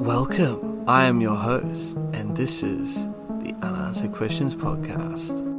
Welcome. I am your host, and this is the Unanswered Questions Podcast.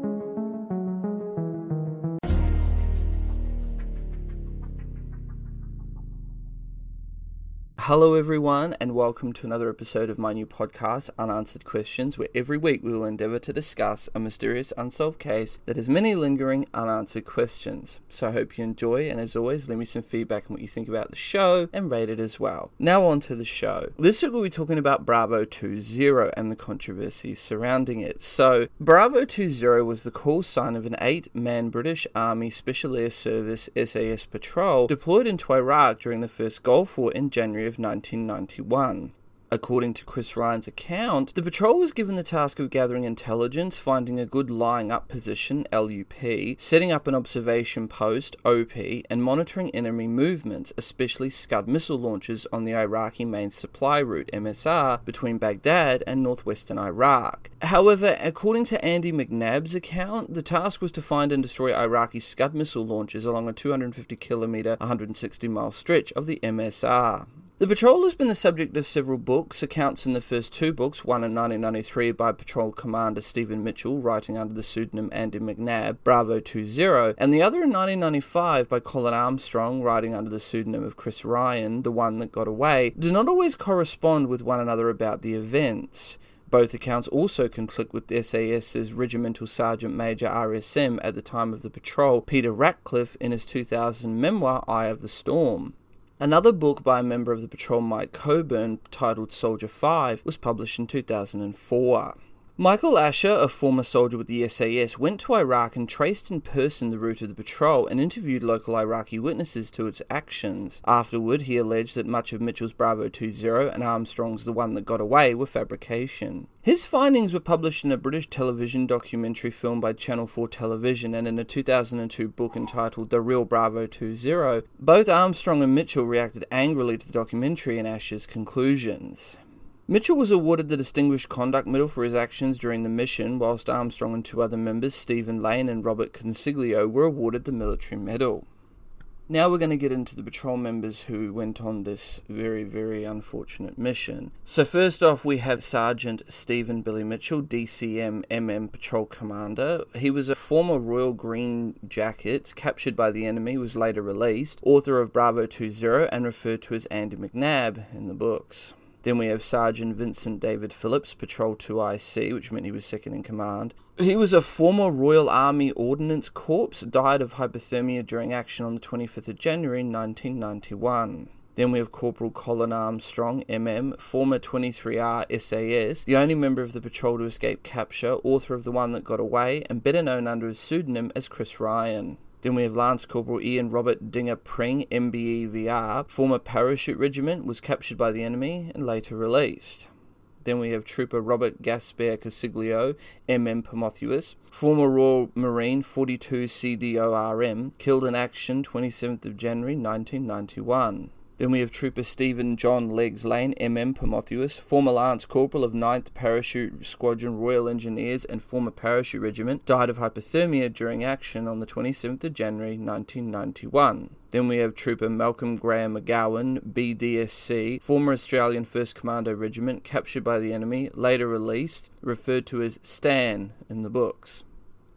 Hello, everyone, and welcome to another episode of my new podcast, Unanswered Questions, where every week we will endeavour to discuss a mysterious unsolved case that has many lingering unanswered questions. So I hope you enjoy, and as always, leave me some feedback on what you think about the show and rate it as well. Now, on to the show. This week we'll be talking about Bravo Two Zero and the controversy surrounding it. So, Bravo Two Zero was the call sign of an eight man British Army Special Air Service SAS patrol deployed into Iraq during the first Gulf War in January of 1991. According to Chris Ryan's account, the patrol was given the task of gathering intelligence, finding a good lying up position, LUP, setting up an observation post, OP, and monitoring enemy movements, especially Scud missile launches on the Iraqi main supply route, MSR, between Baghdad and northwestern Iraq. However, according to Andy McNab's account, the task was to find and destroy Iraqi Scud missile launches along a 250 kilometer, 160 mile stretch of the MSR. The patrol has been the subject of several books, accounts in the first two books, one in 1993 by Patrol Commander Stephen Mitchell, writing under the pseudonym Andy McNab, Bravo Two Zero, and the other in 1995 by Colin Armstrong, writing under the pseudonym of Chris Ryan, The One That Got Away, do not always correspond with one another about the events. Both accounts also conflict with the SAS's Regimental Sergeant Major RSM at the time of the patrol, Peter Ratcliffe, in his 2000 memoir Eye of the Storm. Another book by a member of the patrol, Mike Coburn, titled Soldier 5, was published in 2004. Michael Asher, a former soldier with the SAS, went to Iraq and traced in person the route of the patrol and interviewed local Iraqi witnesses to its actions. Afterward, he alleged that much of Mitchell's Bravo Two Zero and Armstrong's The One That Got Away were fabrication. His findings were published in a British television documentary film by Channel 4 Television and in a 2002 book entitled The Real Bravo Two Zero. Both Armstrong and Mitchell reacted angrily to the documentary and Asher's conclusions. Mitchell was awarded the Distinguished Conduct Medal for his actions during the mission, whilst Armstrong and two other members, Stephen Lane and Robert Consiglio, were awarded the Military Medal. Now we're going to get into the patrol members who went on this very, very unfortunate mission. So, first off, we have Sergeant Stephen Billy Mitchell, DCM MM Patrol Commander. He was a former Royal Green Jacket, captured by the enemy, was later released, author of Bravo Two Zero, and referred to as Andy McNab in the books. Then we have Sergeant Vincent David Phillips, Patrol 2IC, which meant he was second in command. He was a former Royal Army Ordnance Corps, died of hypothermia during action on the 25th of January 1991. Then we have Corporal Colin Armstrong, MM, former 23R SAS, the only member of the patrol to escape capture, author of The One That Got Away, and better known under his pseudonym as Chris Ryan. Then we have Lance Corporal Ian Robert Dinger Pring, MBE-VR, former parachute regiment, was captured by the enemy and later released. Then we have Trooper Robert Gaspar Consiglio, MM Prometheus, former Royal Marine 42 CDORM, killed in action 27th of January 1991. Then we have Trooper Stephen John Legs Lane, MM Prometheus, former Lance Corporal of 9th Parachute Squadron Royal Engineers and former Parachute Regiment, died of hypothermia during action on the 27th of January 1991. Then we have Trooper Malcolm Graham McGowan, BDSC, former Australian 1st Commando Regiment, captured by the enemy, later released, referred to as Stan in the books.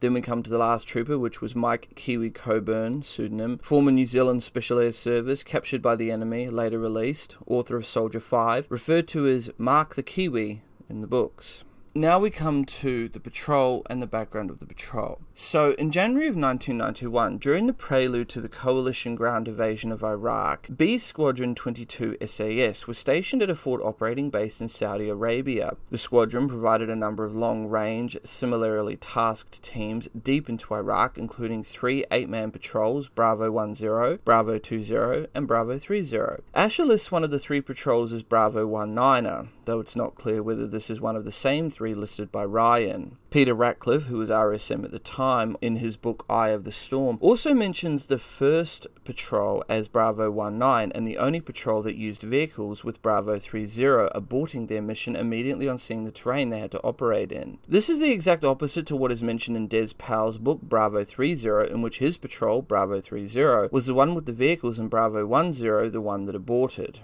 Then we come to the last trooper, which was Mike Kiwi Coburn, pseudonym, former New Zealand Special Air Service, captured by the enemy, later released, author of Soldier 5, referred to as Mark the Kiwi in the books. Now we come to the patrol and the background of the patrol. So, in January of 1991, during the prelude to the coalition ground invasion of Iraq, B Squadron 22 SAS was stationed at a fort operating base in Saudi Arabia. The squadron provided a number of long range, similarly tasked teams deep into Iraq, including three eight man patrols Bravo 10, Bravo Two Zero, and Bravo 30. Asher lists one of the three patrols as Bravo 19er, though it's not clear whether this is one of the same three listed by Ryan. Peter Ratcliffe, who was RSM at the time, in his book Eye of the Storm, also mentions the first patrol as Bravo 19 and the only patrol that used vehicles with Bravo 30 aborting their mission immediately on seeing the terrain they had to operate in. This is the exact opposite to what is mentioned in Des Powell's book Bravo 30, in which his patrol, Bravo 30, was the one with the vehicles and Bravo 10 the one that aborted.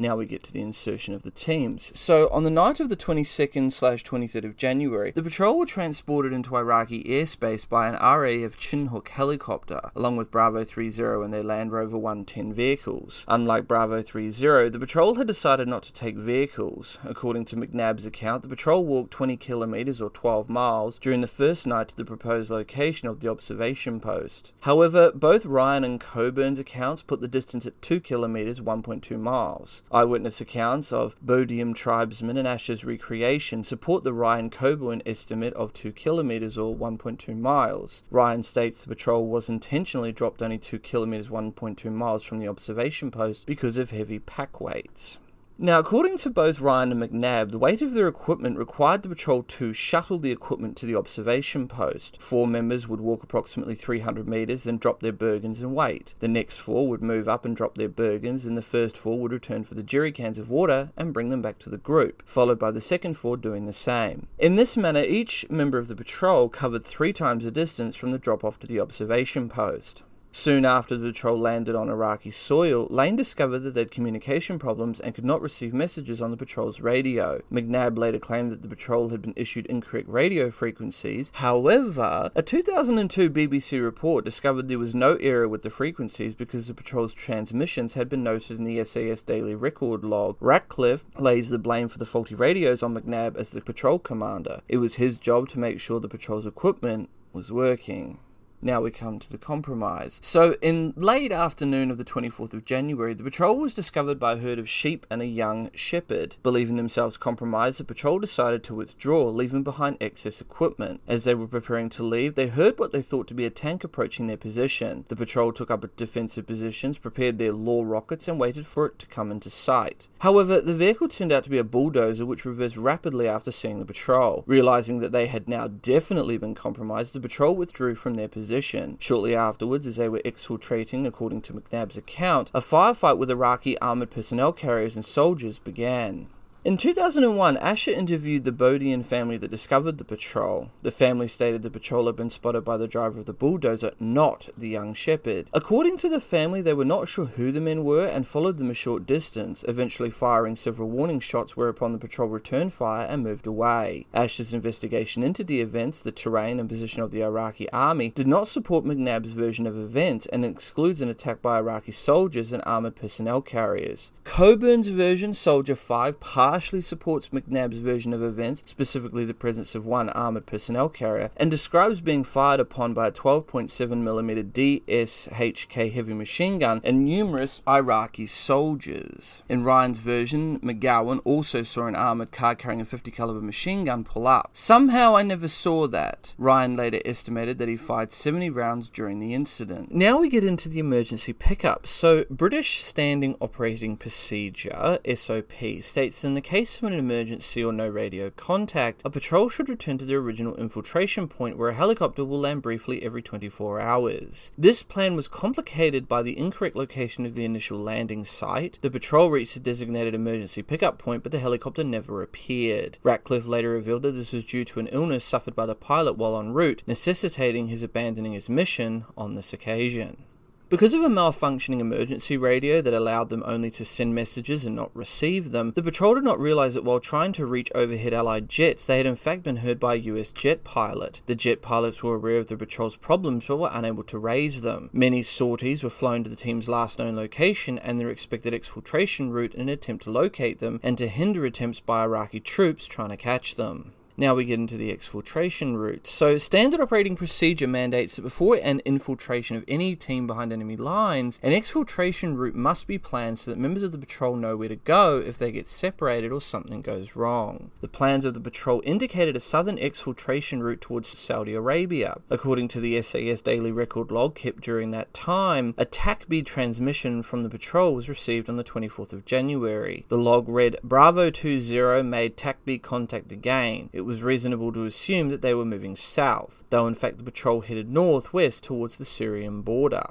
Now we get to the insertion of the teams. So, on the night of the 22nd slash 23rd of January, the patrol were transported into Iraqi airspace by an RAF Chinook helicopter, along with Bravo 30 and their Land Rover 110 vehicles. Unlike Bravo 30, the patrol had decided not to take vehicles. According to McNab's account, the patrol walked 20 kilometres or 12 miles during the first night to the proposed location of the observation post. However, both Ryan and Coburn's accounts put the distance at 2 kilometres 1.2 miles. Eyewitness accounts of Bedouin tribesmen and Asher's recreation support the Ryan Coburn estimate of 2 kilometres or 1.2 miles. Ryan states the patrol was intentionally dropped only 2 kilometres 1.2 miles from the observation post because of heavy pack weights. Now, according to both Ryan and McNab, the weight of their equipment required the patrol to shuttle the equipment to the observation post. Four members would walk approximately 300 metres, and drop their Bergens and wait. The next four would move up and drop their Bergens, and the first four would return for the jerry cans of water and bring them back to the group, followed by the second four doing the same. In this manner, each member of the patrol covered three times the distance from the drop off to the observation post. Soon after the patrol landed on Iraqi soil, Lane discovered that they had communication problems and could not receive messages on the patrol's radio. McNab later claimed that the patrol had been issued incorrect radio frequencies. However, a 2002 BBC report discovered there was no error with the frequencies because the patrol's transmissions had been noted in the SAS daily record log. Ratcliffe lays the blame for the faulty radios on McNab as the patrol commander. It was his job to make sure the patrol's equipment was working. Now we come to the compromise. So, in late afternoon of the 24th of January, the patrol was discovered by a herd of sheep and a young shepherd. Believing themselves compromised, the patrol decided to withdraw, leaving behind excess equipment. As they were preparing to leave, they heard what they thought to be a tank approaching their position. The patrol took up defensive positions, prepared their law rockets, and waited for it to come into sight. However, the vehicle turned out to be a bulldozer which reversed rapidly after seeing the patrol. Realizing that they had now definitely been compromised, the patrol withdrew from their position position. Shortly afterwards, as they were exfiltrating, according to McNab's account, a firefight with Iraqi armoured personnel carriers and soldiers began. In 2001, Asher interviewed the Bedouin family that discovered the patrol. The family stated the patrol had been spotted by the driver of the bulldozer, not the young shepherd. According to the family, they were not sure who the men were and followed them a short distance, eventually firing several warning shots, whereupon the patrol returned fire and moved away. Asher's investigation into the events, the terrain, and position of the Iraqi army did not support McNab's version of events and excludes an attack by Iraqi soldiers and armored personnel carriers. Coburn's version, Soldier 5, partially supports McNab's version of events, specifically the presence of one armoured personnel carrier, and describes being fired upon by a 12.7mm DSHK heavy machine gun and numerous Iraqi soldiers. In Ryan's version, McGowan also saw an armoured car carrying a 50 caliber machine gun pull up. Somehow I never saw that. Ryan later estimated that he fired 70 rounds during the incident. Now we get into the emergency pickup. So, British Standing Operating Procedure, SOP, states in the the case of an emergency or no radio contact, a patrol should return to their original infiltration point where a helicopter will land briefly every 24 hours. This plan was complicated by the incorrect location of the initial landing site. The patrol reached the designated emergency pickup point, but the helicopter never appeared. Ratcliffe later revealed that this was due to an illness suffered by the pilot while en route, necessitating his abandoning his mission on this occasion. Because of a malfunctioning emergency radio that allowed them only to send messages and not receive them, the patrol did not realize that while trying to reach overhead Allied jets, they had in fact been heard by a US jet pilot. The jet pilots were aware of the patrol's problems but were unable to raise them. Many sorties were flown to the team's last known location and their expected exfiltration route in an attempt to locate them and to hinder attempts by Iraqi troops trying to catch them. Now we get into the exfiltration route. So, standard operating procedure mandates that before an infiltration of any team behind enemy lines, an exfiltration route must be planned so that members of the patrol know where to go if they get separated or something goes wrong. The plans of the patrol indicated a southern exfiltration route towards Saudi Arabia. According to the SAS daily record log kept during that time, a TACBE transmission from the patrol was received on the 24th of January. The log read Bravo Two Zero made TACBE contact again. It was reasonable to assume that they were moving south, though in fact the patrol headed northwest towards the Syrian border.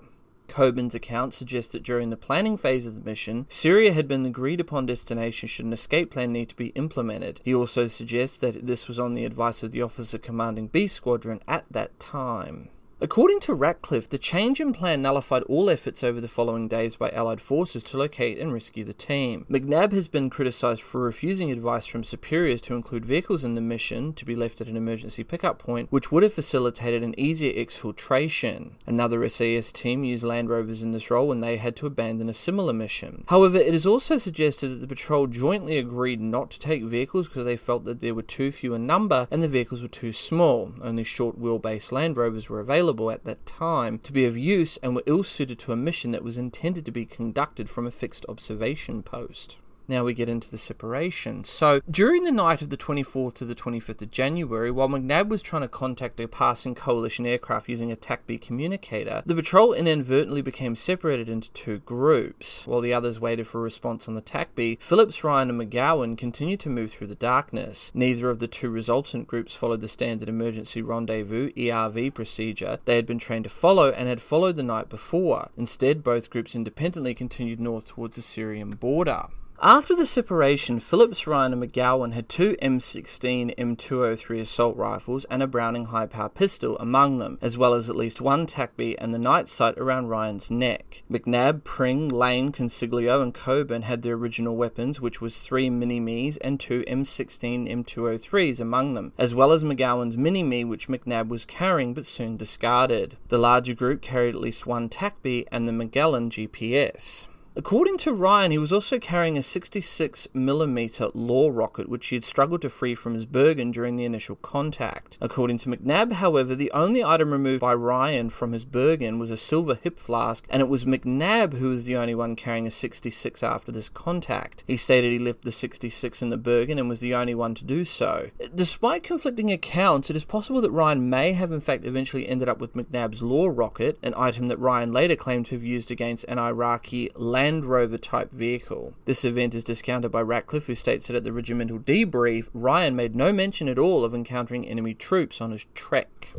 Coburn's account suggests that during the planning phase of the mission, Syria had been the agreed upon destination should an escape plan need to be implemented. He also suggests that this was on the advice of the officer commanding B Squadron at that time. According to Ratcliffe, the change in plan nullified all efforts over the following days by Allied forces to locate and rescue the team. McNab has been criticised for refusing advice from superiors to include vehicles in the mission to be left at an emergency pickup point, which would have facilitated an easier exfiltration. Another SAS team used Land Rovers in this role when they had to abandon a similar mission. However, it is also suggested that the patrol jointly agreed not to take vehicles because they felt that there were too few in number and the vehicles were too small. Only short wheelbase Land Rovers were available available at that time to be of use and were ill suited to a mission that was intended to be conducted from a fixed observation post. Now we get into the separation. So, during the night of the 24th to the 25th of January, while McNab was trying to contact a passing coalition aircraft using a TACBE communicator, the patrol inadvertently became separated into two groups. While the others waited for a response on the TACBE, Phillips, Ryan, and McGowan continued to move through the darkness. Neither of the two resultant groups followed the standard emergency rendezvous ERV procedure they had been trained to follow and had followed the night before. Instead, both groups independently continued north towards the Syrian border. After the separation, Phillips, Ryan, and McGowan had two M16 M203 assault rifles and a Browning high power pistol among them, as well as at least one TACBE and the night sight around Ryan's neck. McNab, Pring, Lane, Consiglio, and Coburn had their original weapons, which was three Minimis and two M16 M203s among them, as well as McGowan's Mini Me, which McNab was carrying but soon discarded. The larger group carried at least one TACBE and the Magellan GPS. According to Ryan, he was also carrying a 66mm Law rocket, which he had struggled to free from his Bergen during the initial contact. According to McNab, however, the only item removed by Ryan from his Bergen was a silver hip flask, and it was McNab who was the only one carrying a 66 after this contact. He stated he left the 66 in the Bergen and was the only one to do so. Despite conflicting accounts, it is possible that Ryan may have in fact eventually ended up with McNab's Law rocket, an item that Ryan later claimed to have used against an Iraqi land Land Rover type vehicle. This event is discounted by Ratcliffe, who states that at the regimental debrief, Ryan made no mention at all of encountering enemy troops on his trek.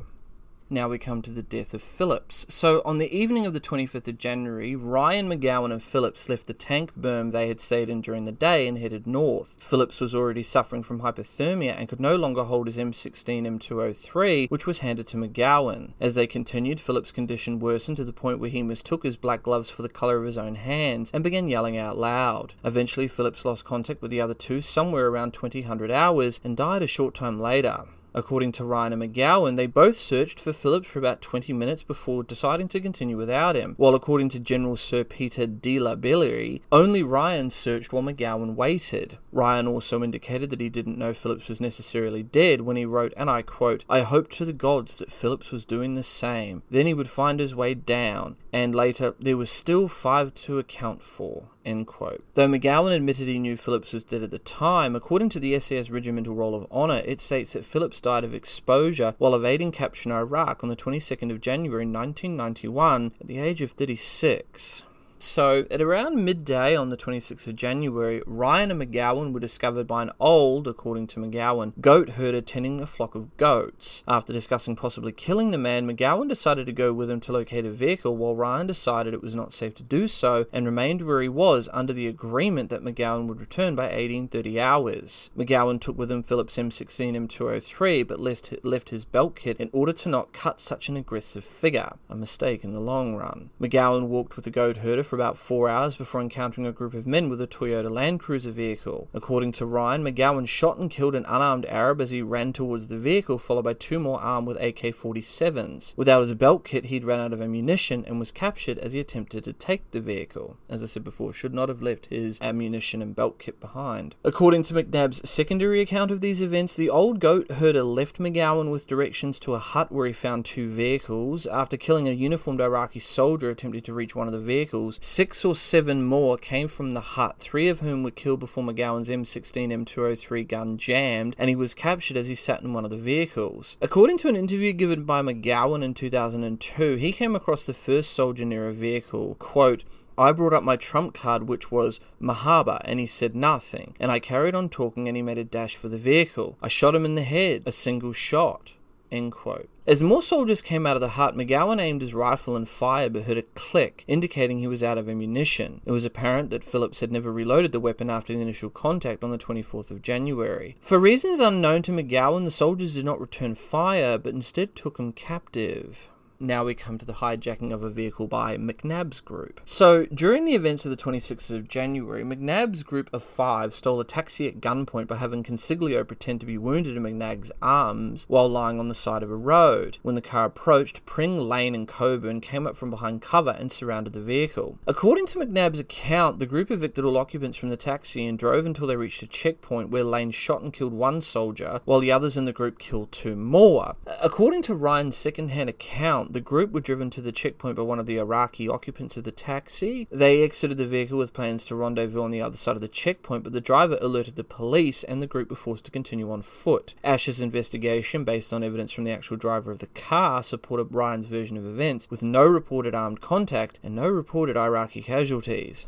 Now we come to the death of Phillips. So, on the evening of the 25th of January, Ryan McGowan and Phillips left the tank berm they had stayed in during the day and headed north. Phillips was already suffering from hypothermia and could no longer hold his M16 M203, which was handed to McGowan. As they continued, Phillips' condition worsened to the point where he mistook his black gloves for the colour of his own hands and began yelling out loud. Eventually, Phillips lost contact with the other two somewhere around 2000 hours and died a short time later. According to Ryan and McGowan, they both searched for Phillips for about 20 minutes before deciding to continue without him, while according to General Sir Peter de la Billière, only Ryan searched while McGowan waited. Ryan also indicated that he didn't know Phillips was necessarily dead when he wrote, and I quote, I hoped to the gods that Phillips was doing the same. Then he would find his way down, and later, there was still five to account for. End quote. Though McGowan admitted he knew Phillips was dead at the time, according to the SAS Regimental Roll of Honour, it states that Phillips died of exposure while evading capture in Iraq on the 22nd of January 1991 at the age of 36. So, at around midday on the 26th of January, Ryan and McGowan were discovered by an old, according to McGowan, goat herder tending a flock of goats. After discussing possibly killing the man, McGowan decided to go with him to locate a vehicle, while Ryan decided it was not safe to do so and remained where he was under the agreement that McGowan would return by 1830 hours. McGowan took with him Phillips M16 M203 but left, left his belt kit in order to not cut such an aggressive figure, a mistake in the long run. McGowan walked with the goat herder for about four hours before encountering a group of men with a Toyota Land Cruiser vehicle. According to Ryan, McGowan shot and killed an unarmed Arab as he ran towards the vehicle, followed by two more armed with AK 47s. Without his belt kit, he'd ran out of ammunition and was captured as he attempted to take the vehicle. As I said before, should not have left his ammunition and belt kit behind. According to McNab's secondary account of these events, the old goat herder left McGowan with directions to a hut where he found two vehicles. After killing a uniformed Iraqi soldier attempting to reach one of the vehicles, Six or seven more came from the hut, three of whom were killed before McGowan's M16 M203 gun jammed, and he was captured as he sat in one of the vehicles. According to an interview given by McGowan in 2002, he came across the first soldier near a vehicle. Quote, I brought up my trump card, which was Mahaba, and he said nothing. And I carried on talking, and he made a dash for the vehicle. I shot him in the head, a single shot. End quote. As more soldiers came out of the hut, McGowan aimed his rifle and fired but heard a click, indicating he was out of ammunition. It was apparent that Phillips had never reloaded the weapon after the initial contact on the 24th of January. For reasons unknown to McGowan, the soldiers did not return fire, but instead took him captive. Now we come to the hijacking of a vehicle by McNab's group. So, during the events of the 26th of January, McNab's group of five stole a taxi at gunpoint by having Consiglio pretend to be wounded in McNab's arms while lying on the side of a road. When the car approached, Pring, Lane, and Coburn came up from behind cover and surrounded the vehicle. According to McNab's account, the group evicted all occupants from the taxi and drove until they reached a checkpoint where Lane shot and killed one soldier, while the others in the group killed two more. According to Ryan's second-hand account, the group were driven to the checkpoint by one of the Iraqi occupants of the taxi. They exited the vehicle with plans to rendezvous on the other side of the checkpoint, but the driver alerted the police and the group were forced to continue on foot. Asher's investigation, based on evidence from the actual driver of the car, supported Ryan's version of events, with no reported armed contact and no reported Iraqi casualties.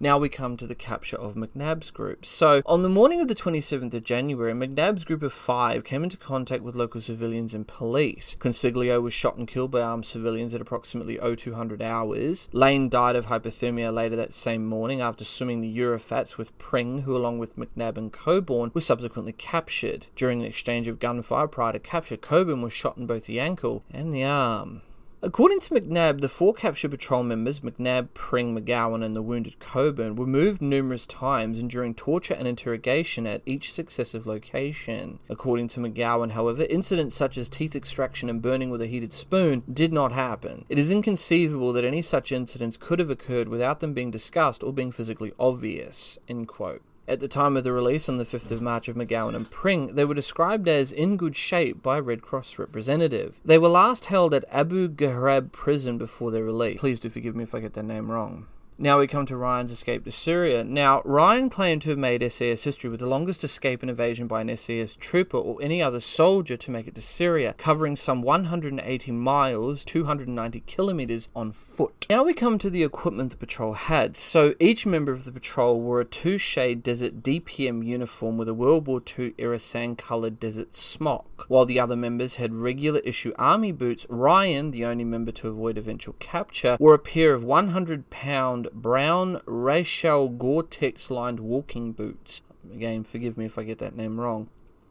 Now we come to the capture of McNab's group. So, on the morning of the 27th of January, McNab's group of five came into contact with local civilians and police. Consiglio was shot and killed by armed civilians at approximately 0200 hours. Lane died of hypothermia later that same morning after swimming the Euphrates with Pring, who, along with McNab and Coburn, was subsequently captured. During an exchange of gunfire prior to capture, Coburn was shot in both the ankle and the arm. According to McNab, the four capture patrol members, McNab, Pring, McGowan, and the wounded Coburn, were moved numerous times, enduring torture and interrogation at each successive location. According to McGowan, however, incidents such as teeth extraction and burning with a heated spoon did not happen. It is inconceivable that any such incidents could have occurred without them being discussed or being physically obvious. End quote. At the time of the release on the 5th of March of McGowan and Pring, they were described as in good shape by Red Cross representative. They were last held at Abu Ghraib prison before their release. Please do forgive me if I get their name wrong. Now we come to Ryan's escape to Syria. Now, Ryan claimed to have made SAS history with the longest escape and evasion by an SAS trooper or any other soldier to make it to Syria, covering some 180 miles, 290 kilometers on foot. Now we come to the equipment the patrol had. So each member of the patrol wore a two shade desert DPM uniform with a World War II era sand colored desert smock. While the other members had regular issue army boots, Ryan, the only member to avoid eventual capture, wore a pair of 100 pound brown Raichle Gore-Tex lined walking boots. Again, forgive me if I get that name wrong.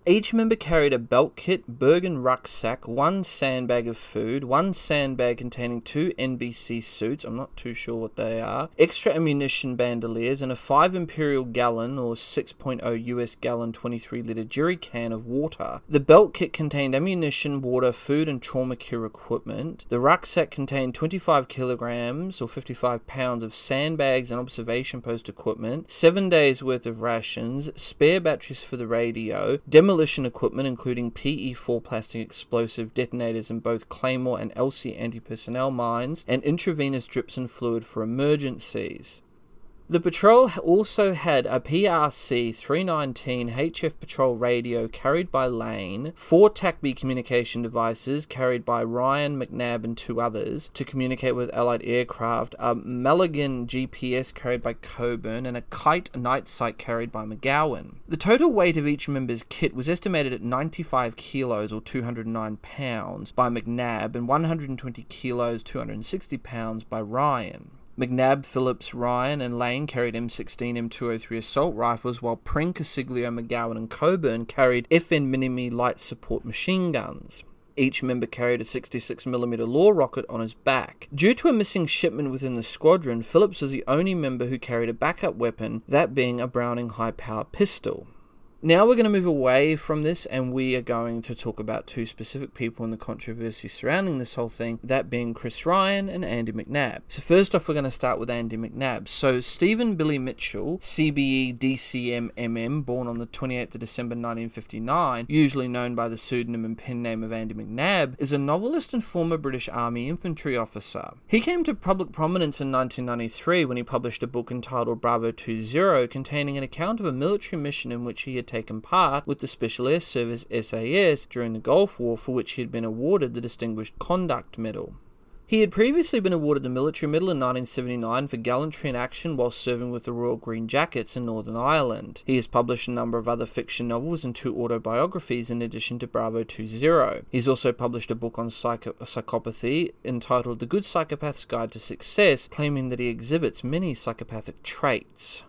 Each member carried a belt kit, Bergen rucksack, one sandbag of food, one sandbag containing two NBC suits, I'm not too sure what they are, extra ammunition bandoliers, and a 5 imperial gallon or 6.0 US gallon 23 litre jerry can of water. The belt kit contained ammunition, water, food, and trauma cure equipment. The rucksack contained 25 kilograms or 55 pounds of sandbags and observation post equipment, 7 days worth of rations, spare batteries for the radio, demolition demolition equipment, including PE4 plastic explosive detonators in both Claymore and LC anti personnel mines, and intravenous drips and fluid for emergencies. The patrol also had a PRC 319 HF patrol radio carried by Lane, four TACBE communication devices carried by Ryan, McNab, and two others to communicate with Allied aircraft, a Magellan GPS carried by Coburn, and a Kite night sight carried by McGowan. The total weight of each member's kit was estimated at 95 kilos or 209 pounds by McNab and 120 kilos 260 pounds by Ryan. McNab, Phillips, Ryan, and Lane carried M16 M203 assault rifles, while Pring, Consiglio, McGowan, and Coburn carried FN Minimi light support machine guns. Each member carried a 66mm law rocket on his back. Due to a missing shipment within the squadron, Phillips was the only member who carried a backup weapon, that being a Browning high power pistol. Now we're going to move away from this and we are going to talk about two specific people in the controversy surrounding this whole thing, that being Chris Ryan and Andy McNab. So, first off, we're going to start with Andy McNab. So, Stephen Billy Mitchell, CBE DCMMM, born on the 28th of December 1959, usually known by the pseudonym and pen name of Andy McNab, is a novelist and former British Army infantry officer. He came to public prominence in 1993 when he published a book entitled Bravo Two Zero containing an account of a military mission in which he had taken part with the Special Air Service SAS during the Gulf War, for which he had been awarded the Distinguished Conduct Medal. He had previously been awarded the Military Medal in 1979 for gallantry in action while serving with the Royal Green Jackets in Northern Ireland. He has published a number of other fiction novels and two autobiographies in addition to Bravo Two Zero. He's also published a book on psycho- psychopathy entitled The Good Psychopath's Guide to Success, claiming that he exhibits many psychopathic traits.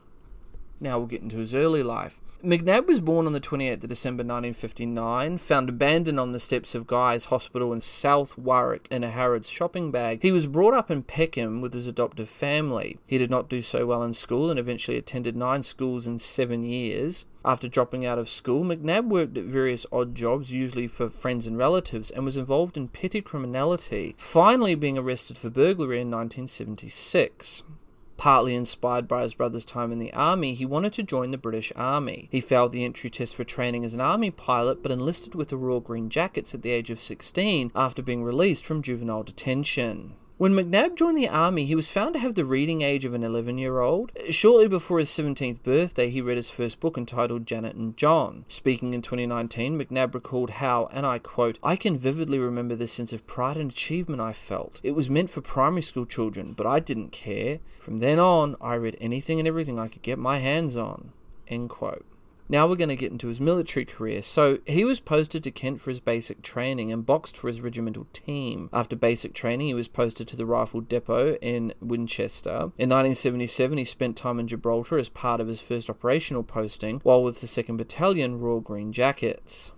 Now we'll get into his early life. McNab was born on the 28th of December 1959, found abandoned on the steps of Guy's Hospital in South Warwick in a Harrods shopping bag. He was brought up in Peckham with his adoptive family. He did not do so well in school and eventually attended nine schools in seven years. After dropping out of school, McNab worked at various odd jobs, usually for friends and relatives, and was involved in petty criminality, finally being arrested for burglary in 1976. Partly inspired by his brother's time in the army, he wanted to join the British Army. He failed the entry test for training as an army pilot, but enlisted with the Royal Green Jackets at the age of 16 after being released from juvenile detention. When McNab joined the army, he was found to have the reading age of an 11 year old. Shortly before his 17th birthday, he read his first book entitled Janet and John. Speaking in 2019, McNab recalled how, and I quote, I can vividly remember the sense of pride and achievement I felt. It was meant for primary school children, but I didn't care. From then on, I read anything and everything I could get my hands on. End quote. Now we're going to get into his military career. So he was posted to Kent for his basic training and boxed for his regimental team. After basic training, he was posted to the Rifle Depot in Winchester. In 1977, he spent time in Gibraltar as part of his first operational posting, while with the 2nd Battalion Royal Green Jackets.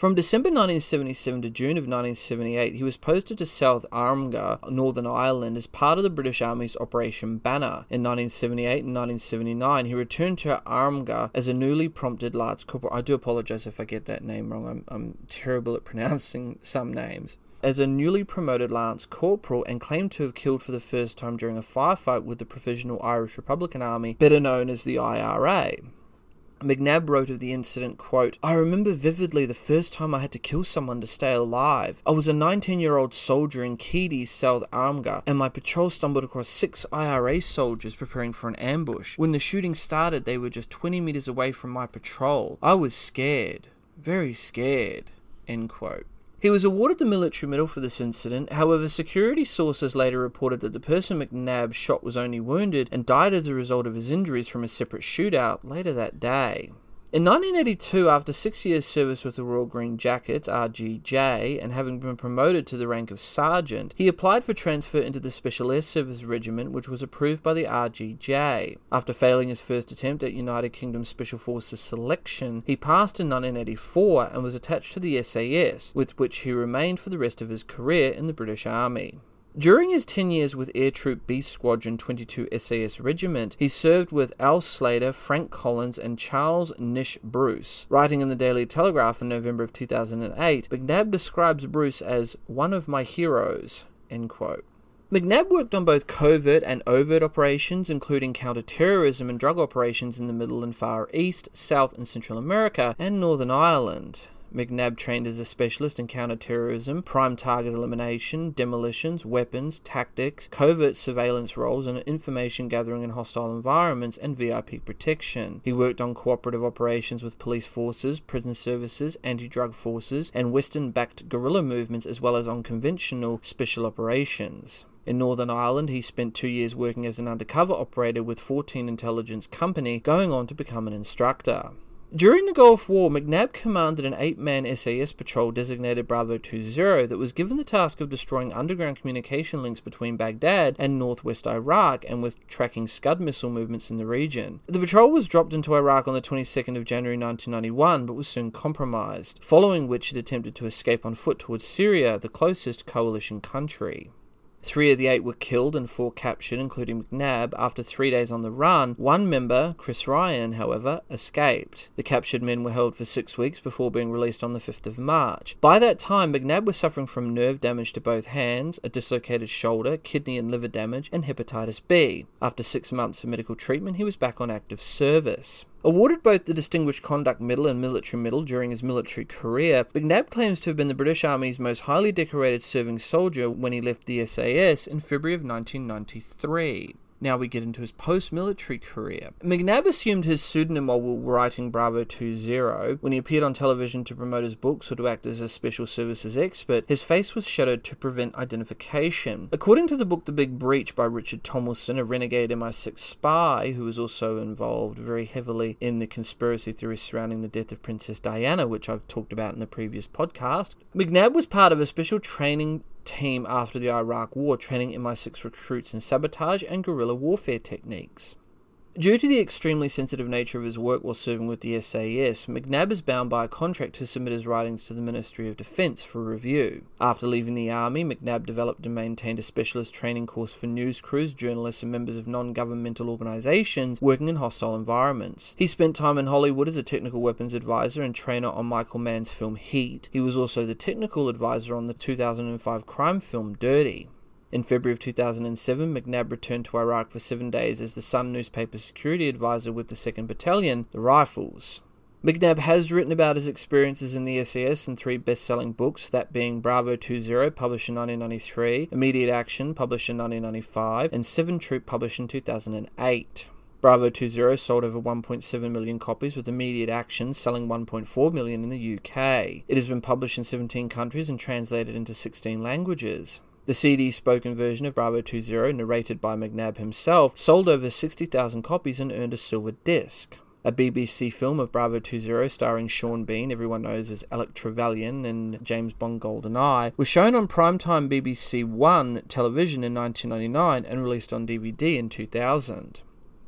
From December 1977 to June of 1978, he was posted to South Armagh, Northern Ireland, as part of the British Army's Operation Banner. In 1978 and 1979, he returned to Armagh as a newly promoted Lance Corporal. I do apologise if I get that name wrong, I'm, I'm terrible at pronouncing some names as a newly promoted Lance Corporal and claimed to have killed for the first time during a firefight with the Provisional Irish Republican Army, better known as the IRA. McNab wrote of the incident, quote, I remember vividly the first time I had to kill someone to stay alive. I was a 19 year old soldier in Keady's South Armagh, and my patrol stumbled across six IRA soldiers preparing for an ambush. When the shooting started, they were just 20 meters away from my patrol. I was scared. Very scared. End quote. He was awarded the military medal for this incident, however, security sources later reported that the person McNab shot was only wounded and died as a result of his injuries from a separate shootout later that day. In 1982, after six years' service with the Royal Green Jackets, RGJ, and having been promoted to the rank of sergeant, he applied for transfer into the Special Air Service Regiment, which was approved by the RGJ. After failing his first attempt at United Kingdom Special Forces selection, he passed in 1984 and was attached to the SAS, with which he remained for the rest of his career in the British Army. During his 10 years with Air Troop B Squadron 22 SAS Regiment, he served with Al Slater, Frank Collins, and Charles Nish Bruce. Writing in the Daily Telegraph in November of 2008, McNab describes Bruce as one of my heroes. McNab worked on both covert and overt operations, including counterterrorism and drug operations in the Middle and Far East, South and Central America, and Northern Ireland. McNab trained as a specialist in counterterrorism, prime target elimination, demolitions, weapons, tactics, covert surveillance roles, and information gathering in hostile environments and VIP protection. He worked on cooperative operations with police forces, prison services, anti drug forces, and Western backed guerrilla movements, as well as on conventional special operations. In Northern Ireland, he spent two years working as an undercover operator with 14 Intelligence Company, going on to become an instructor. During the Gulf War, McNab commanded an eight man SAS patrol designated Bravo Two Zero that was given the task of destroying underground communication links between Baghdad and northwest Iraq and with tracking Scud missile movements in the region. The patrol was dropped into Iraq on the 22nd of January 1991 but was soon compromised, following which it attempted to escape on foot towards Syria, the closest coalition country. Three of the eight were killed and four captured, including McNab, after three days on the run. One member, Chris Ryan, however, escaped. The captured men were held for six weeks before being released on the 5th of March. By that time, McNab was suffering from nerve damage to both hands, a dislocated shoulder, kidney and liver damage, and hepatitis B. After six months of medical treatment, he was back on active service. Awarded both the Distinguished Conduct Medal and Military Medal during his military career, McNab claims to have been the British Army's most highly decorated serving soldier when he left the SAS in February of 1993. Now we get into his post military career. McNab assumed his pseudonym while writing Bravo Two Zero. When he appeared on television to promote his books or to act as a special services expert, his face was shadowed to prevent identification. According to the book The Big Breach by Richard Tomlinson, a renegade MI6 spy who was also involved very heavily in the conspiracy theories surrounding the death of Princess Diana, which I've talked about in the previous podcast, McNab was part of a special training team after the Iraq War, training MI6 recruits in sabotage and guerrilla warfare techniques. Due to the extremely sensitive nature of his work while serving with the SAS, McNab is bound by a contract to submit his writings to the Ministry of Defence for review. After leaving the Army, McNab developed and maintained a specialist training course for news crews, journalists, and members of non governmental organisations working in hostile environments. He spent time in Hollywood as a technical weapons advisor and trainer on Michael Mann's film Heat. He was also the technical advisor on the 2005 crime film Dirty. In February of 2007, McNab returned to Iraq for seven days as the Sun newspaper security advisor with the 2nd Battalion, the Rifles. McNab has written about his experiences in the SAS in three best selling books, that being Bravo Two Zero, published in 1993, Immediate Action, published in 1995, and Seven Troop, published in 2008. Bravo Two Zero sold over 1.7 million copies, with Immediate Action selling 1.4 million in the UK. It has been published in 17 countries and translated into 16 languages. The CD spoken version of Bravo Two Zero, narrated by McNab himself, sold over 60,000 copies and earned a silver disc. A BBC film of Bravo Two Zero starring Sean Bean, everyone knows as Alec Trevelyan, and James Bond GoldenEye, was shown on primetime BBC One television in 1999 and released on DVD in 2000.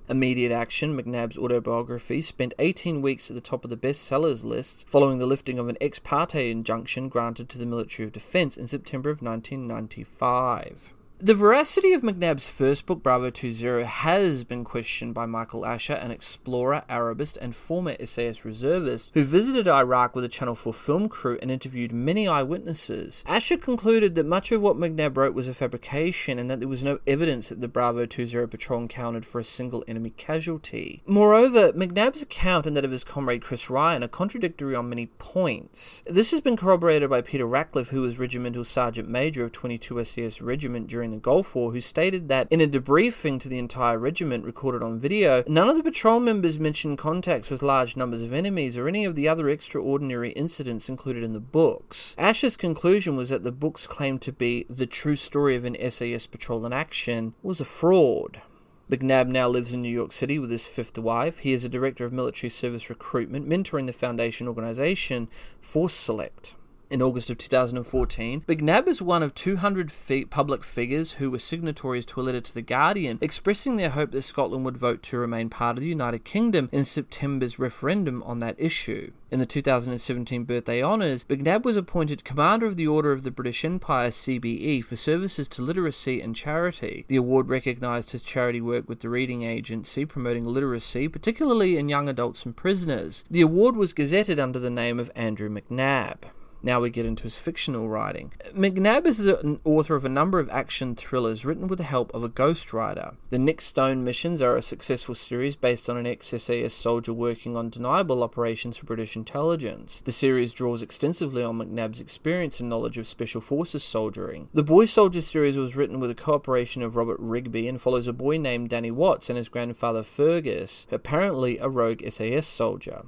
Immediate Action, McNab's autobiography, spent 18 weeks at the top of the bestsellers lists following the lifting of an ex parte injunction granted to the Military of Defense in September of 1995. The veracity of McNab's first book, Bravo Two Zero, has been questioned by Michael Asher, an explorer, Arabist, and former SAS reservist who visited Iraq with a Channel 4 film crew and interviewed many eyewitnesses. Asher concluded that much of what McNab wrote was a fabrication and that there was no evidence that the Bravo Two Zero patrol encountered for a single enemy casualty. Moreover, McNab's account and that of his comrade Chris Ryan are contradictory on many points. This has been corroborated by Peter Ratcliffe, who was Regimental Sergeant Major of 22 SAS Regiment during the Gulf War, who stated that in a debriefing to the entire regiment recorded on video, none of the patrol members mentioned contacts with large numbers of enemies or any of the other extraordinary incidents included in the books. Asher's conclusion was that the books claimed to be the true story of an SAS patrol in action was a fraud. McNab now lives in New York City with his fifth wife. He is a director of military service recruitment, mentoring the foundation organization Force Select in August of 2014. McNab is one of 200 fi- public figures who were signatories to a letter to The Guardian expressing their hope that Scotland would vote to remain part of the United Kingdom in September's referendum on that issue. In the 2017 birthday honours, McNab was appointed Commander of the Order of the British Empire CBE for services to literacy and charity. The award recognised his charity work with the Reading Agency promoting literacy, particularly in young adults and prisoners. The award was gazetted under the name of Andrew McNab. Now we get into his fictional writing. McNab is the author of a number of action thrillers written with the help of a ghostwriter. The Nick Stone missions are a successful series based on an ex SAS soldier working on deniable operations for British intelligence. The series draws extensively on McNab's experience and knowledge of Special Forces soldiering. The Boy Soldier series was written with a cooperation of Robert Rigby and follows a boy named Danny Watts and his grandfather Fergus, apparently a rogue SAS soldier.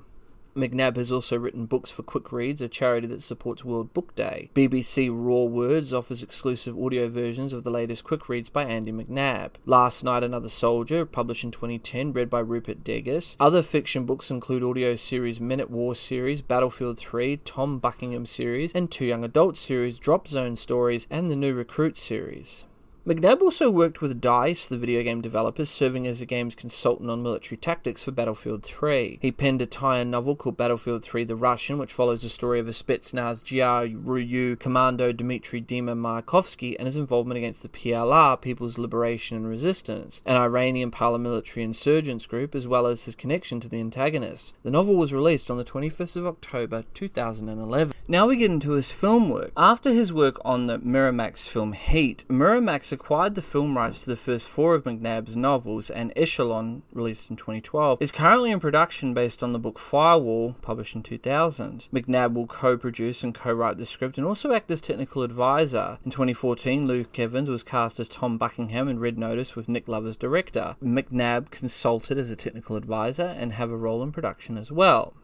McNab has also written books for Quick Reads, a charity that supports World Book Day. BBC Raw Words offers exclusive audio versions of the latest Quick Reads by Andy McNab. Last Night Another Soldier, published in 2010, read by Rupert Degas. Other fiction books include audio series Men at War series, Battlefield 3, Tom Buckingham series, and two young adult series, Drop Zone Stories, and the new Recruit series. McNab also worked with DICE, the video game developers, serving as the game's consultant on military tactics for Battlefield 3. He penned a tie-in novel called Battlefield 3 The Russian, which follows the story of a Spetsnaz GRU commando Dmitry Dima Mayakovsky and his involvement against the PLR, People's Liberation and Resistance, an Iranian paramilitary insurgents group, as well as his connection to the antagonist. The novel was released on the 25th of October 2011. Now we get into his film work. After his work on the Miramax film Heat, Miramax acquired the film rights to the first four of McNab's novels, and Echelon, released in 2012, is currently in production based on the book Firewall, published in 2000. McNab will co produce and co write the script and also act as technical advisor. In 2014, Luke Evans was cast as Tom Buckingham in Red Notice with Nick Love as director. McNab consulted as a technical advisor and have a role in production as well.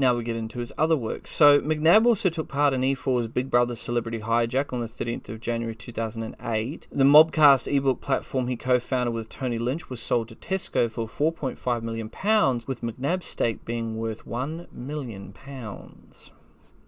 Now we get into his other works. So McNab also took part in E4's Big Brother Celebrity Hijack on the 13th of January 2008. The Mobcast ebook platform he co-founded with Tony Lynch was sold to Tesco for 4.5 million pounds, with McNab's stake being worth 1 million pounds.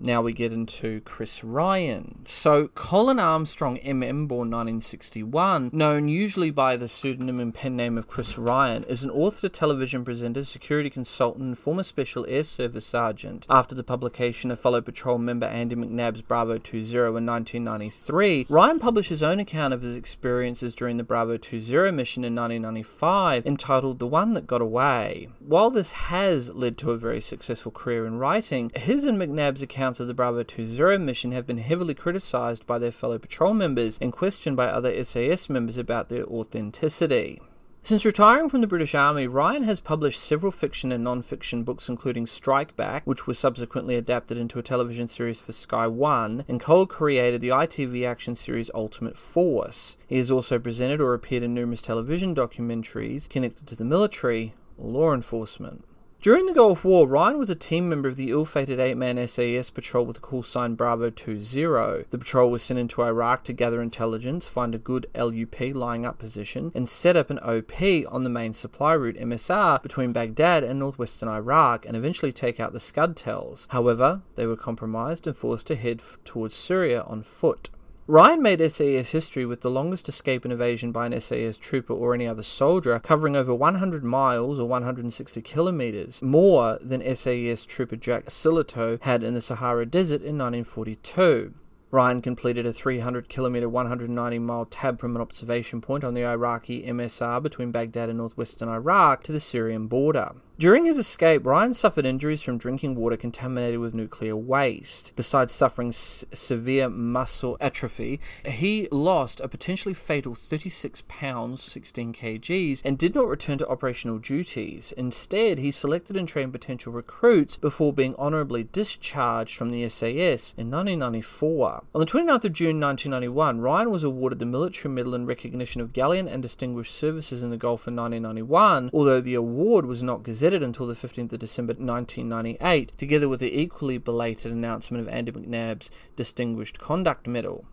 Now we get into Chris Ryan. So, Colin Armstrong, MM, born 1961, known usually by the pseudonym and pen name of Chris Ryan, is an author, television presenter, security consultant, and former Special Air Service Sergeant. After the publication of fellow patrol member Andy McNab's Bravo Two Zero in 1993, Ryan published his own account of his experiences during the Bravo Two Zero mission in 1995, entitled The One That Got Away. While this has led to a very successful career in writing, his and McNab's accounts accounts of the Bravo Two Zero mission have been heavily criticised by their fellow patrol members and questioned by other SAS members about their authenticity. Since retiring from the British Army, Ryan has published several fiction and non fiction books, including Strike Back, which was subsequently adapted into a television series for Sky One, and co created the ITV action series Ultimate Force. He has also presented or appeared in numerous television documentaries connected to the military or law enforcement. During the Gulf War, Ryan was a team member of the ill-fated eight-man SAS patrol with the call sign Bravo Two Zero. The patrol was sent into Iraq to gather intelligence, find a good LUP lying up position, and set up an OP on the main supply route MSR between Baghdad and northwestern Iraq, and eventually take out the Scud TELs. However, they were compromised and forced to head towards Syria on foot. Ryan made SAS history with the longest escape and evasion by an SAS trooper or any other soldier, covering over 100 miles or 160 kilometers, more than SAS trooper Jack Sillito had in the Sahara Desert in 1942. Ryan completed a 300 kilometer, 190 mile tab from an observation point on the Iraqi MSR between Baghdad and northwestern Iraq to the Syrian border. During his escape, Ryan suffered injuries from drinking water contaminated with nuclear waste. Besides suffering s- severe muscle atrophy, he lost a potentially fatal 36 pounds, 16 kgs, and did not return to operational duties. Instead, he selected and trained potential recruits before being honorably discharged from the SAS in 1994. On the 29th of June 1991, Ryan was awarded the Military Medal in recognition of gallant and distinguished services in the Gulf in 1991, although the award was not gazetted until the 15th of December 1998, together with the equally belated announcement of Andy McNab's Distinguished Conduct Medal.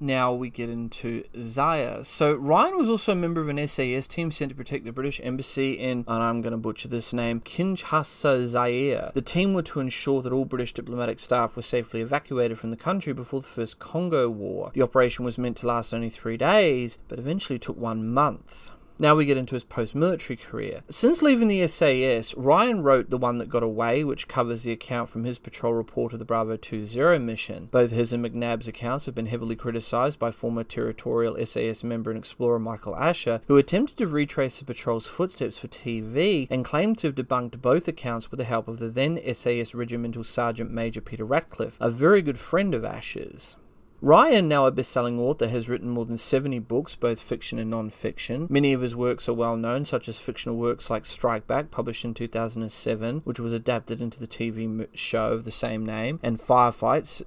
Now we get into Zaire. So Ryan was also a member of an SAS team sent to protect the British embassy in, and I'm going to butcher this name, Kinshasa, Zaire. The team were to ensure that all British diplomatic staff were safely evacuated from the country before the First Congo War. The operation was meant to last only three days, but eventually took one month. Now we get into his post military career. Since leaving the SAS, Ryan wrote The One That Got Away, which covers the account from his patrol report of the Bravo Two Zero mission. Both his and McNab's accounts have been heavily criticised by former territorial SAS member and explorer Michael Asher, who attempted to retrace the patrol's footsteps for TV and claimed to have debunked both accounts with the help of the then SAS Regimental Sergeant Major Peter Ratcliffe, a very good friend of Asher's. Ryan, now a best selling author, has written more than 70 books, both fiction and non fiction. Many of his works are well known, such as fictional works like Strike Back, published in 2007, which was adapted into the TV show of the same name, and Firefights,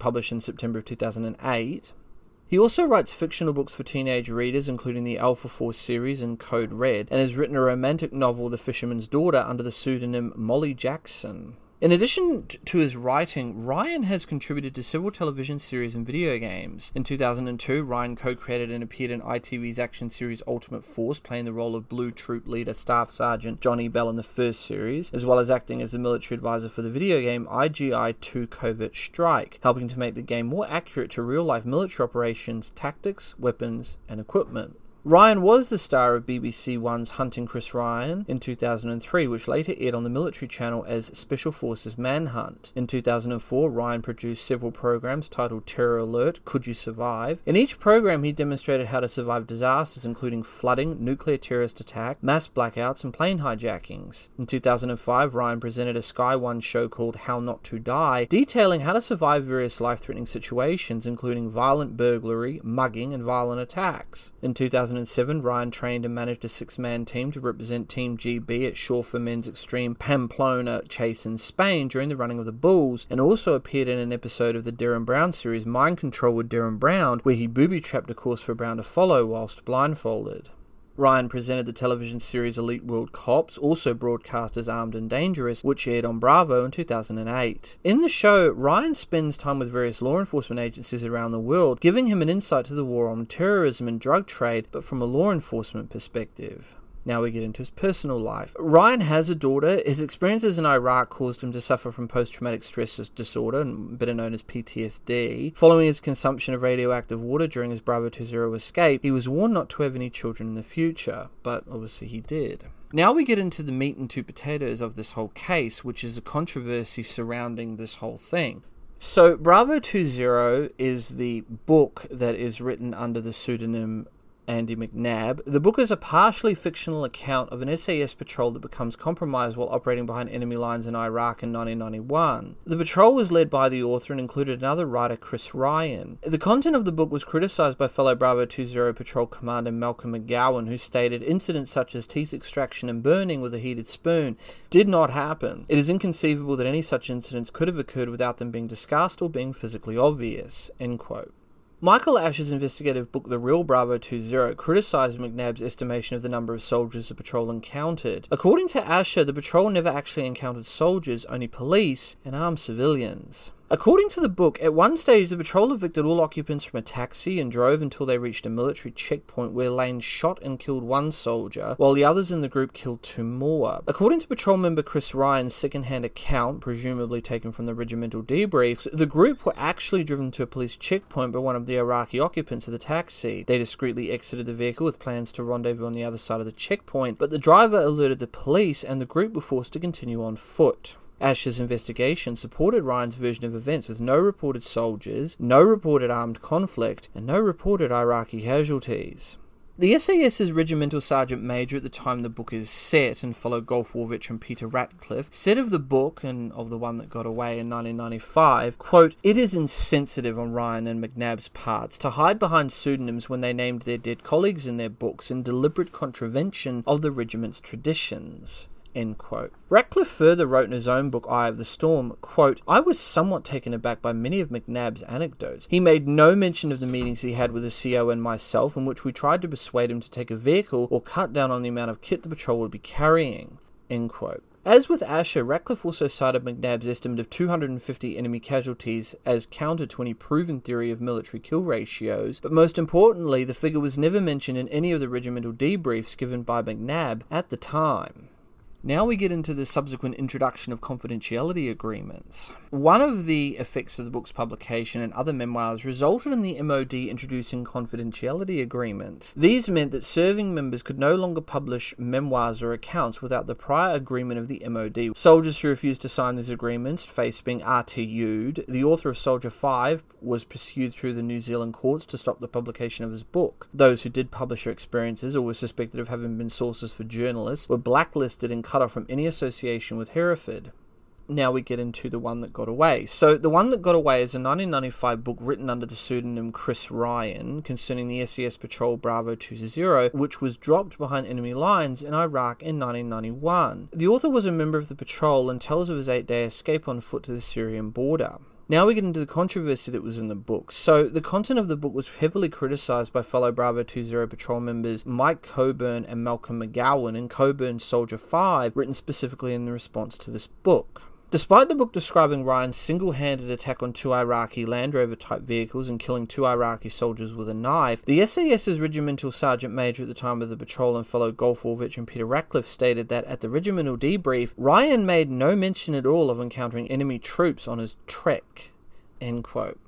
published in September of 2008. He also writes fictional books for teenage readers, including the Alpha Force series and Code Red, and has written a romantic novel, The Fisherman's Daughter, under the pseudonym Molly Jackson. In addition to his writing, Ryan has contributed to several television series and video games. In 2002, Ryan co created and appeared in ITV's action series Ultimate Force, playing the role of Blue Troop leader Staff Sergeant Johnny Bell in the first series, as well as acting as the military advisor for the video game IGI 2 Covert Strike, helping to make the game more accurate to real life military operations, tactics, weapons, and equipment. Ryan was the star of BBC One's Hunting Chris Ryan in 2003, which later aired on the military channel as Special Forces Manhunt. In 2004, Ryan produced several programs titled Terror Alert, Could You Survive? In each program, he demonstrated how to survive disasters including flooding, nuclear terrorist attack, mass blackouts, and plane hijackings. In 2005, Ryan presented a Sky One show called How Not to Die, detailing how to survive various life threatening situations, including violent burglary, mugging, and violent attacks. In 2000 2007, Ryan trained and managed a six man team to represent Team GB at Shore for Men's Extreme Pamplona Chase in Spain during the running of the Bulls, and also appeared in an episode of the Derren Brown series Mind Control with Derren Brown, where he booby trapped a course for Brown to follow whilst blindfolded. Ryan presented the television series Elite World Cops, also broadcast as Armed and Dangerous, which aired on Bravo in 2008. In the show, Ryan spends time with various law enforcement agencies around the world, giving him an insight to the war on terrorism and drug trade, but from a law enforcement perspective. Now we get into his personal life. Ryan has a daughter. His experiences in Iraq caused him to suffer from post traumatic stress disorder, better known as PTSD. Following his consumption of radioactive water during his Bravo Two Zero escape, he was warned not to have any children in the future, but obviously he did. Now we get into the meat and two potatoes of this whole case, which is a controversy surrounding this whole thing. So, Bravo Two Zero is the book that is written under the pseudonym Andy McNab. The book is a partially fictional account of an SAS patrol that becomes compromised while operating behind enemy lines in Iraq in 1991. The patrol was led by the author and included another writer, Chris Ryan. The content of the book was criticized by fellow Bravo Two Zero Patrol Commander Malcolm McGowan, who stated incidents such as teeth extraction and burning with a heated spoon did not happen. It is inconceivable that any such incidents could have occurred without them being discussed or being physically obvious. End quote. Michael Asher's investigative book, The Real Bravo Two Zero, criticized McNab's estimation of the number of soldiers the patrol encountered. According to Asher, the patrol never actually encountered soldiers, only police and armed civilians. According to the book, at one stage the patrol evicted all occupants from a taxi and drove until they reached a military checkpoint where Lane shot and killed one soldier, while the others in the group killed two more. According to patrol member Chris Ryan's second-hand account, presumably taken from the regimental debriefs, the group were actually driven to a police checkpoint by one of the Iraqi occupants of the taxi. They discreetly exited the vehicle with plans to rendezvous on the other side of the checkpoint, but the driver alerted the police and the group were forced to continue on foot. Asher's investigation supported Ryan's version of events with no reported soldiers, no reported armed conflict, and no reported Iraqi casualties. The SAS's regimental sergeant major at the time the book is set and fellow Gulf War veteran Peter Ratcliffe said of the book and of the one that got away in 1995, quote, It is insensitive on Ryan and McNab's parts to hide behind pseudonyms when they named their dead colleagues in their books in deliberate contravention of the regiment's traditions. End quote. Ratcliffe further wrote in his own book, Eye of the Storm, quote, I was somewhat taken aback by many of McNab's anecdotes. He made no mention of the meetings he had with the CO and myself, in which we tried to persuade him to take a vehicle or cut down on the amount of kit the patrol would be carrying. End quote. As with Asher, Ratcliffe also cited McNab's estimate of 250 enemy casualties as counter to any proven theory of military kill ratios, but most importantly, the figure was never mentioned in any of the regimental debriefs given by McNab at the time. Now we get into the subsequent introduction of confidentiality agreements. One of the effects of the book's publication and other memoirs resulted in the MOD introducing confidentiality agreements. These meant that serving members could no longer publish memoirs or accounts without the prior agreement of the MOD. Soldiers who refused to sign these agreements faced being RTU'd. The author of Soldier 5 was pursued through the New Zealand courts to stop the publication of his book. Those who did publish their experiences or were suspected of having been sources for journalists were blacklisted and cut off from any association with Hereford. Now we get into the one that got away. So, the one that got away is a 1995 book written under the pseudonym Chris Ryan concerning the SAS Patrol Bravo Two Zero, which was dropped behind enemy lines in Iraq in 1991. The author was a member of the patrol and tells of his eight day escape on foot to the Syrian border. Now we get into the controversy that was in the book. So, the content of the book was heavily criticized by fellow Bravo Two Zero patrol members Mike Coburn and Malcolm McGowan in Coburn's Soldier 5, written specifically in response to this book. Despite the book describing Ryan's single handed attack on two Iraqi Land Rover type vehicles and killing two Iraqi soldiers with a knife, the SAS's regimental sergeant major at the time of the patrol and fellow Gulf War veteran Peter Ratcliffe stated that at the regimental debrief, Ryan made no mention at all of encountering enemy troops on his trek. End quote.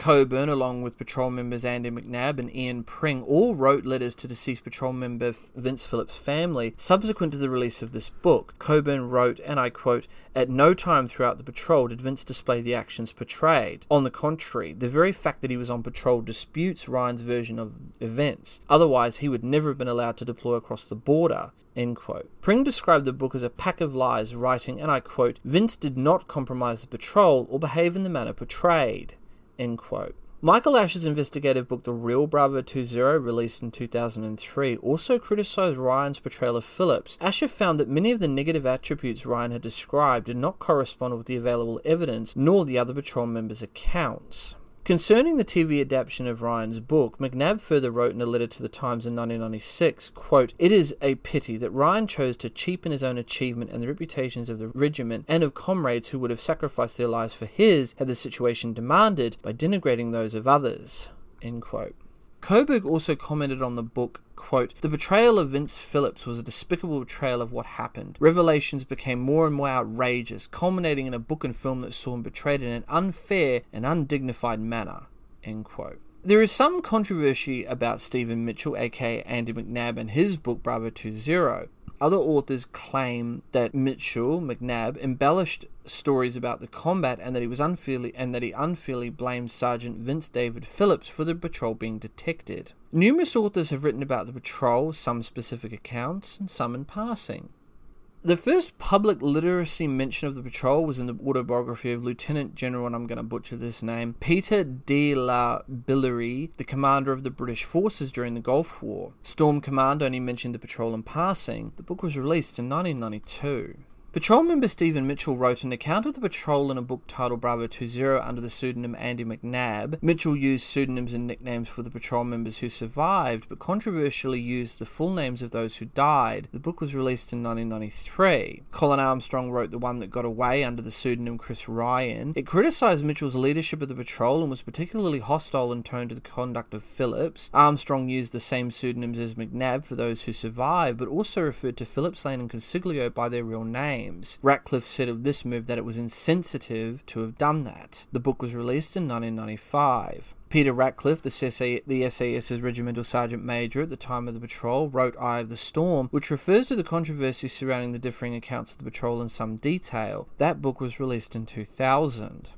Coburn, along with patrol members Andy McNab and Ian Pring, all wrote letters to deceased patrol member Vince Phillips' family subsequent to the release of this book. Coburn wrote, and I quote, At no time throughout the patrol did Vince display the actions portrayed. On the contrary, the very fact that he was on patrol disputes Ryan's version of events. Otherwise, he would never have been allowed to deploy across the border. End quote. Pring described the book as a pack of lies, writing, and I quote, Vince did not compromise the patrol or behave in the manner portrayed. End quote. Michael Asher's investigative book, The Real Bravo Two Zero, released in 2003, also criticized Ryan's portrayal of Phillips. Asher found that many of the negative attributes Ryan had described did not correspond with the available evidence nor the other patrol members' accounts. Concerning the TV adaptation of Ryan's book, McNab further wrote in a letter to the Times in 1996, quote, It is a pity that Ryan chose to cheapen his own achievement and the reputations of the regiment and of comrades who would have sacrificed their lives for his had the situation demanded by denigrating those of others. End quote. Coburn also commented on the book, quote, The betrayal of Vince Phillips was a despicable betrayal of what happened. Revelations became more and more outrageous, culminating in a book and film that saw him betrayed in an unfair and undignified manner, end quote. There is some controversy about Stephen Mitchell, aka Andy McNab, and his book Bravo Two Zero. Other authors claim that Mitchell, McNab, embellished stories about the combat and that he was unfairly and that he unfairly blamed Sergeant Vince David Phillips for the patrol being detected. Numerous authors have written about the patrol, some specific accounts and some in passing. The first public literacy mention of the patrol was in the autobiography of Lieutenant General, and I'm going to butcher this name, Peter de la Billière, the commander of the British forces during the Gulf War. Storm Command only mentioned the patrol in passing. The book was released in 1992. Patrol member Stephen Mitchell wrote an account of the patrol in a book titled Bravo Two Zero under the pseudonym Andy McNab. Mitchell used pseudonyms and nicknames for the patrol members who survived, but controversially used the full names of those who died. The book was released in 1993. Colin Armstrong wrote the one that got away under the pseudonym Chris Ryan. It criticized Mitchell's leadership of the patrol and was particularly hostile in tone to the conduct of Phillips. Armstrong used the same pseudonyms as McNab for those who survived, but also referred to Phillips Lane and Consiglio by their real names Ratcliffe said of this move that it was insensitive to have done that. The book was released in 1995. Peter Ratcliffe, the, SA, the SAS's regimental sergeant major at the time of the patrol, wrote Eye of the Storm, which refers to the controversy surrounding the differing accounts of the patrol in some detail. That book was released in 2000.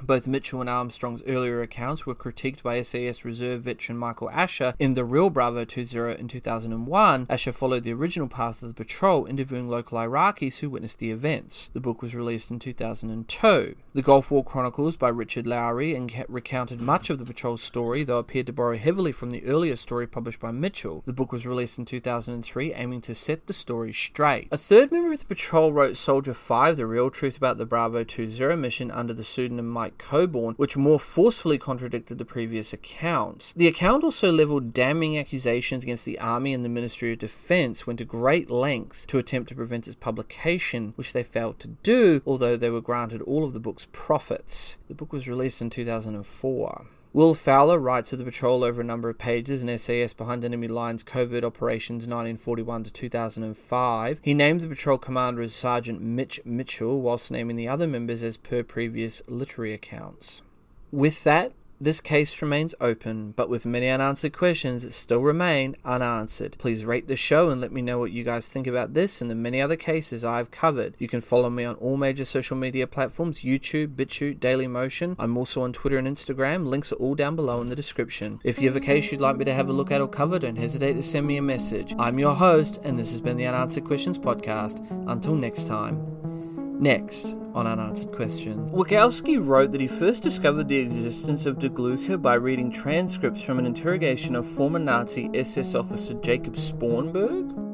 Both Mitchell and Armstrong's earlier accounts were critiqued by SAS Reserve veteran Michael Asher in The Real Bravo Two Zero in 2001. Asher followed the original path of the patrol, interviewing local Iraqis who witnessed the events. The book was released in 2002. The Gulf War Chronicles by Richard Lowry recounted much of the patrol's story, though appeared to borrow heavily from the earlier story published by Mitchell. The book was released in 2003, aiming to set the story straight. A third member of the patrol wrote Soldier 5, The Real Truth About the Bravo Two Zero mission under the pseudonym Mike Coburn, which more forcefully contradicted the previous accounts. The account also leveled damning accusations against the Army and the Ministry of Defense, went to great lengths to attempt to prevent its publication, which they failed to do, although they were granted all of the book's profits. The book was released in 2004. Will Fowler writes of the patrol over a number of pages in SAS Behind Enemy Lines Covert Operations 1941 to 2005. He named the patrol commander as Sergeant Mitch Mitchell, whilst naming the other members as per previous literary accounts. With that, this case remains open, but with many unanswered questions that still remain unanswered. Please rate the show and let me know what you guys think about this and the many other cases I've covered. You can follow me on all major social media platforms YouTube, BitChute, Dailymotion. I'm also on Twitter and Instagram. Links are all down below in the description. If you have a case you'd like me to have a look at or cover, don't hesitate to send me a message. I'm your host, and this has been the Unanswered Questions Podcast. Until next time. Next, on Unanswered Questions, Witkowski wrote that he first discovered the existence of Die Glocke by reading transcripts from an interrogation of former Nazi SS officer Jakob Sporrenberg.